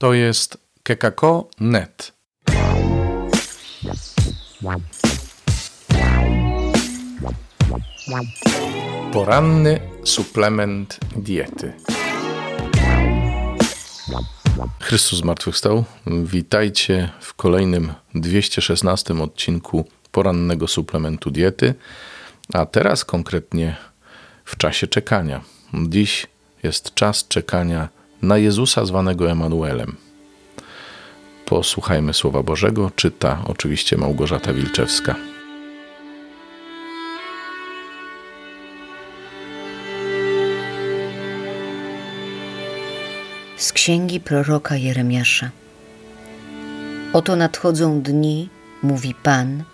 To jest kekako.net. Poranny suplement diety. Chrystus zmartwychwstał. Witajcie w kolejnym 216 odcinku porannego suplementu diety, a teraz konkretnie w czasie czekania. Dziś jest czas czekania na Jezusa zwanego Emanuelem. Posłuchajmy Słowa Bożego, czyta oczywiście Małgorzata Wilczewska. Z księgi proroka Jeremiasza. Oto nadchodzą dni, mówi Pan,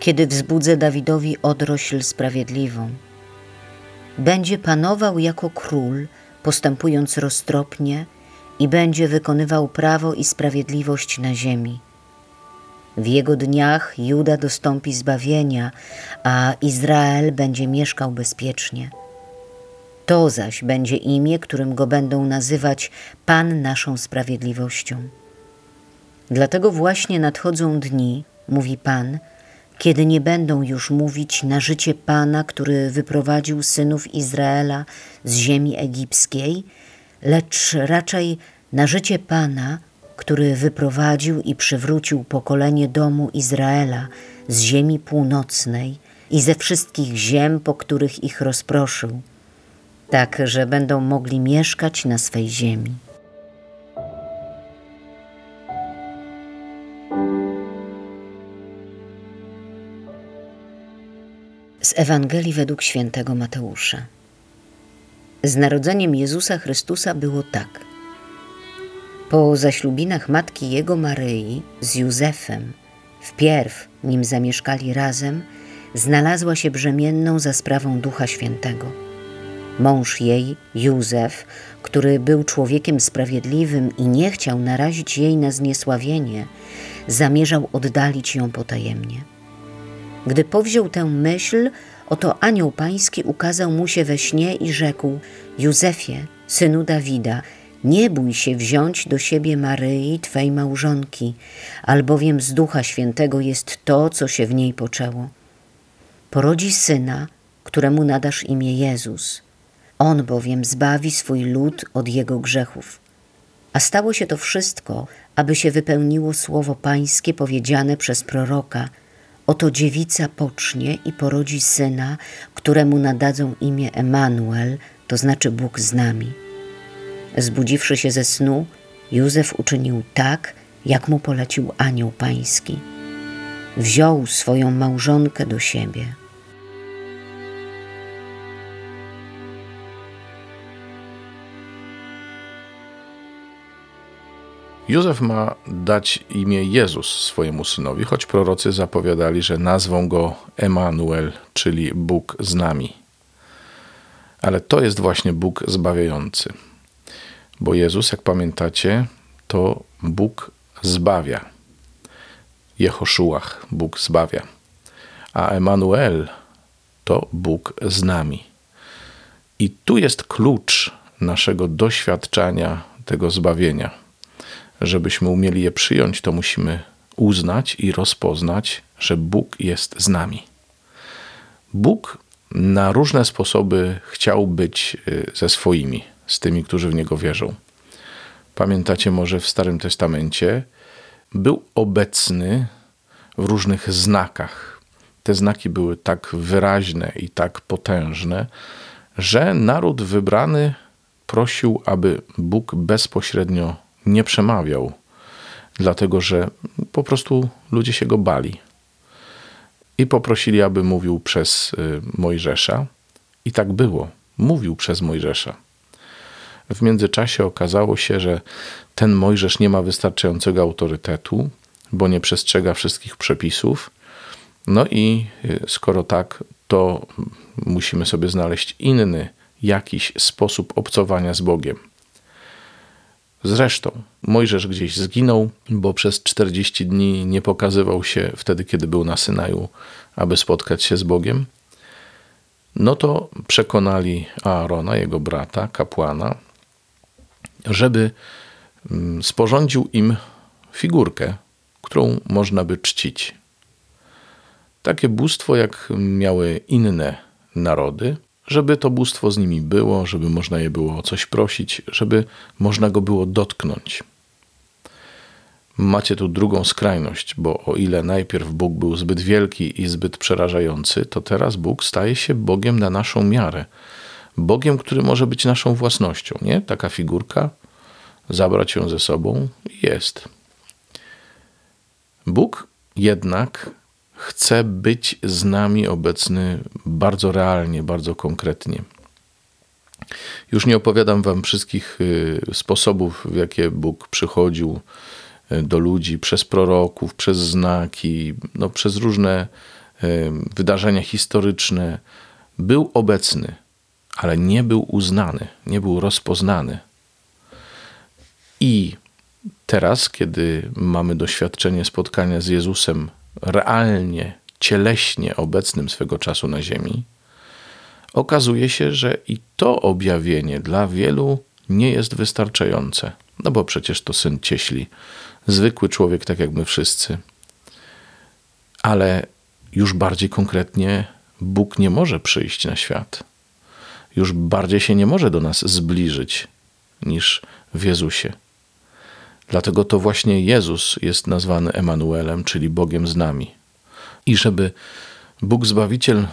kiedy wzbudzę Dawidowi odrośl sprawiedliwą. Będzie panował jako król, postępując roztropnie i będzie wykonywał prawo i sprawiedliwość na ziemi. W jego dniach Juda dostąpi zbawienia, a Izrael będzie mieszkał bezpiecznie. To zaś będzie imię, którym go będą nazywać Pan naszą sprawiedliwością. Dlatego właśnie nadchodzą dni, mówi Pan, kiedy nie będą już mówić na życie Pana, który wyprowadził synów Izraela z ziemi egipskiej, lecz raczej na życie Pana, który wyprowadził i przywrócił pokolenie domu Izraela z ziemi północnej i ze wszystkich ziem, po których ich rozproszył, tak że będą mogli mieszkać na swej ziemi. Z Ewangelii według świętego Mateusza. Z narodzeniem Jezusa Chrystusa było tak. Po zaślubinach matki jego Maryi z Józefem, wpierw, nim zamieszkali razem, znalazła się brzemienną za sprawą Ducha Świętego. Mąż jej, Józef, który był człowiekiem sprawiedliwym i nie chciał narazić jej na zniesławienie, zamierzał oddalić ją potajemnie. Gdy powziął tę myśl, oto anioł pański ukazał mu się we śnie i rzekł: Józefie, synu Dawida, nie bój się wziąć do siebie Maryi, twej małżonki, albowiem z Ducha Świętego jest to, co się w niej poczęło. Porodzi syna, któremu nadasz imię Jezus. On bowiem zbawi swój lud od jego grzechów. A stało się to wszystko, aby się wypełniło słowo Pańskie powiedziane przez proroka – Oto dziewica pocznie i porodzi syna, któremu nadadzą imię Emanuel, to znaczy Bóg z nami. Zbudziwszy się ze snu, Józef uczynił tak, jak mu polecił anioł pański. Wziął swoją małżonkę do siebie – Józef ma dać imię Jezus swojemu synowi, choć prorocy zapowiadali, że nazwą go Emanuel, czyli Bóg z nami. Ale to jest właśnie Bóg zbawiający. Bo Jezus, jak pamiętacie, to Bóg zbawia. Jehoszuach, Bóg zbawia. A Emanuel to Bóg z nami. I tu jest klucz naszego doświadczenia tego zbawienia żebyśmy umieli je przyjąć, to musimy uznać i rozpoznać, że Bóg jest z nami. Bóg na różne sposoby chciał być y, ze swoimi, z tymi, którzy w Niego wierzą. Pamiętacie może w Starym Testamencie był obecny w różnych znakach. Te znaki były tak wyraźne i tak potężne, że naród wybrany prosił, aby Bóg bezpośrednio nie przemawiał, dlatego że po prostu ludzie się go bali. I poprosili, aby mówił przez y, Mojżesza. I tak było. Mówił przez Mojżesza. W międzyczasie okazało się, że ten Mojżesz nie ma wystarczającego autorytetu, bo nie przestrzega wszystkich przepisów. No i y, skoro tak, to musimy sobie znaleźć inny jakiś sposób obcowania z Bogiem. Zresztą Mojżesz gdzieś zginął, bo przez 40 dni nie pokazywał się wtedy, kiedy był na Synaju, aby spotkać się z Bogiem. No to przekonali Aarona, jego brata, kapłana, żeby mm, sporządził im figurkę, którą można by czcić. Takie bóstwo, jak miały inne narody, żeby to bóstwo z nimi było, żeby można je było o coś prosić, żeby można go było dotknąć. Macie tu drugą skrajność, bo o ile najpierw Bóg był zbyt wielki i zbyt przerażający, to teraz Bóg staje się Bogiem na naszą miarę. Bogiem, który może być naszą własnością, nie? Taka figurka, zabrać ją ze sobą jest. Bóg jednak chce być z nami obecny bardzo realnie, bardzo konkretnie. Już nie opowiadam Wam wszystkich y, sposobów, w jakie Bóg przychodził y, do ludzi przez proroków, przez znaki, no, przez różne y, wydarzenia historyczne. Był obecny, ale nie był uznany, nie był rozpoznany. I teraz, kiedy mamy doświadczenie spotkania z Jezusem realnie, cieleśnie obecnym swego czasu na Ziemi, okazuje się, że i to objawienie dla wielu nie jest wystarczające. No bo przecież to syn cieśli, zwykły człowiek, tak jak my wszyscy. Ale już bardziej konkretnie, Bóg nie może przyjść na świat. Już bardziej się nie może do nas zbliżyć niż w Jezusie. Dlatego to właśnie Jezus jest nazwany Emanuelem, czyli Bogiem z nami. I żeby Bóg Zbawiciel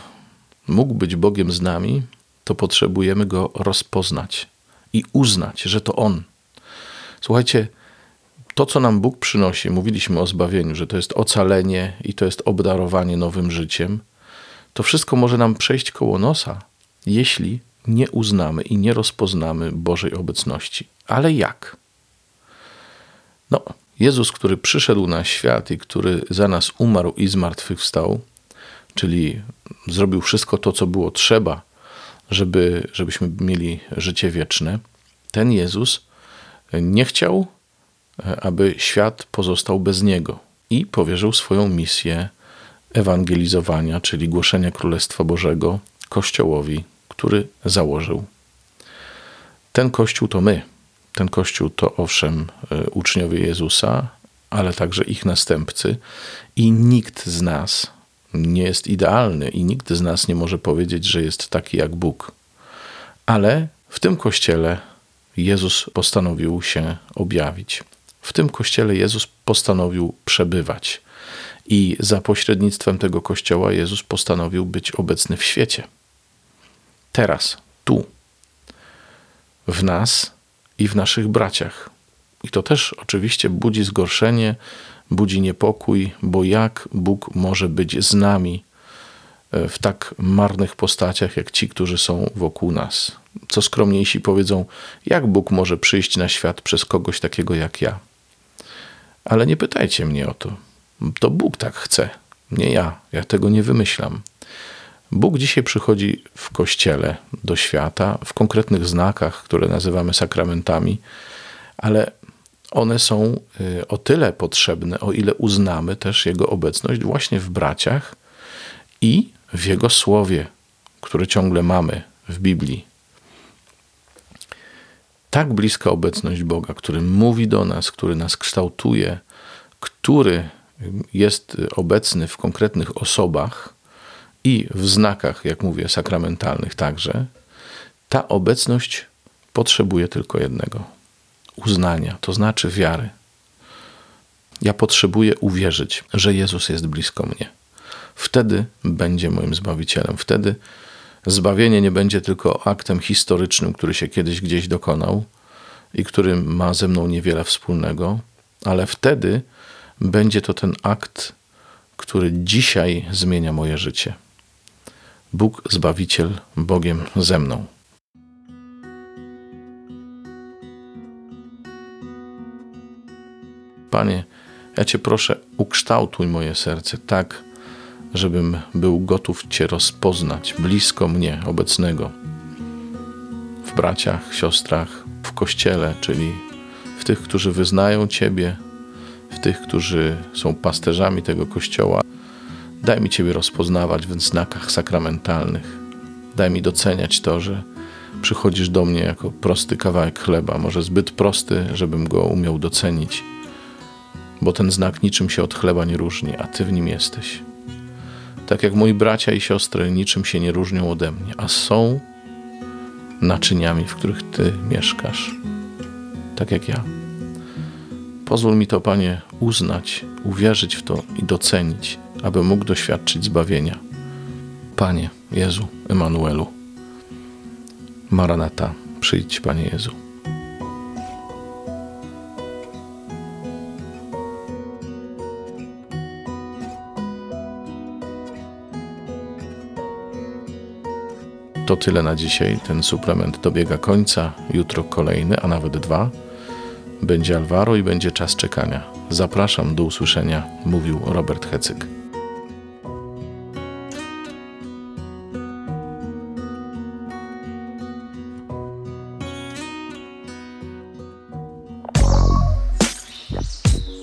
mógł być Bogiem z nami, to potrzebujemy go rozpoznać i uznać, że to On. Słuchajcie, to, co nam Bóg przynosi, mówiliśmy o zbawieniu, że to jest ocalenie i to jest obdarowanie nowym życiem, to wszystko może nam przejść koło nosa, jeśli nie uznamy i nie rozpoznamy Bożej obecności. Ale jak? No, Jezus, który przyszedł na świat i który za nas umarł i zmartwychwstał, czyli zrobił wszystko to, co było trzeba, żeby, żebyśmy mieli życie wieczne, ten Jezus nie chciał, aby świat pozostał bez niego i powierzył swoją misję ewangelizowania, czyli głoszenia Królestwa Bożego Kościołowi, który założył. Ten Kościół to my. Ten Kościół to owszem e, uczniowie Jezusa, ale także ich następcy i nikt z nas nie jest idealny i nikt z nas nie może powiedzieć, że jest taki jak Bóg. Ale w tym Kościele Jezus postanowił się objawić. W tym Kościele Jezus postanowił przebywać. I za pośrednictwem tego Kościoła Jezus postanowił być obecny w świecie. Teraz, tu, w nas i w naszych braciach. I to też oczywiście budzi zgorszenie, budzi niepokój, bo jak Bóg może być z nami e, w tak marnych postaciach, jak ci, którzy są wokół nas? Co skromniejsi powiedzą, jak Bóg może przyjść na świat przez kogoś takiego jak ja? Ale nie pytajcie mnie o to. To Bóg tak chce, nie ja. Ja tego nie wymyślam. Bóg dzisiaj przychodzi w kościele do świata, w konkretnych znakach, które nazywamy sakramentami, ale one są y, o tyle potrzebne, o ile uznamy też Jego obecność właśnie w braciach i w Jego słowie, które ciągle mamy w Biblii. Tak bliska obecność Boga, który mówi do nas, który nas kształtuje, który jest obecny w konkretnych osobach, i w znakach, jak mówię, sakramentalnych także, ta obecność potrzebuje tylko jednego uznania, to znaczy wiary. Ja potrzebuję uwierzyć, że Jezus jest blisko mnie. Wtedy będzie moim zbawicielem. Wtedy zbawienie nie będzie tylko aktem historycznym, który się kiedyś gdzieś dokonał i który ma ze mną niewiele wspólnego, ale wtedy będzie to ten akt, który dzisiaj zmienia moje życie. Bóg Zbawiciel Bogiem ze mną. Panie, ja Cię proszę, ukształtuj moje serce tak, żebym był gotów Cię rozpoznać blisko mnie, obecnego, w braciach, siostrach, w kościele, czyli w tych, którzy wyznają Ciebie, w tych, którzy są pasterzami tego kościoła. Daj mi Ciebie rozpoznawać w znakach sakramentalnych. Daj mi doceniać to, że przychodzisz do mnie jako prosty kawałek chleba, może zbyt prosty, żebym go umiał docenić, bo ten znak niczym się od chleba nie różni, a ty w nim jesteś. Tak jak moi bracia i siostry niczym się nie różnią ode mnie, a są naczyniami, w których ty mieszkasz, tak jak ja. Pozwól mi to, Panie, uznać, uwierzyć w to i docenić, aby mógł doświadczyć zbawienia. Panie Jezu, Emanuelu, Maranata, przyjdź, Panie Jezu. To tyle na dzisiaj. Ten suplement dobiega końca. Jutro kolejny, a nawet dwa. Będzie Alvaro i będzie czas czekania. Zapraszam do usłyszenia, mówił Robert Hecyk.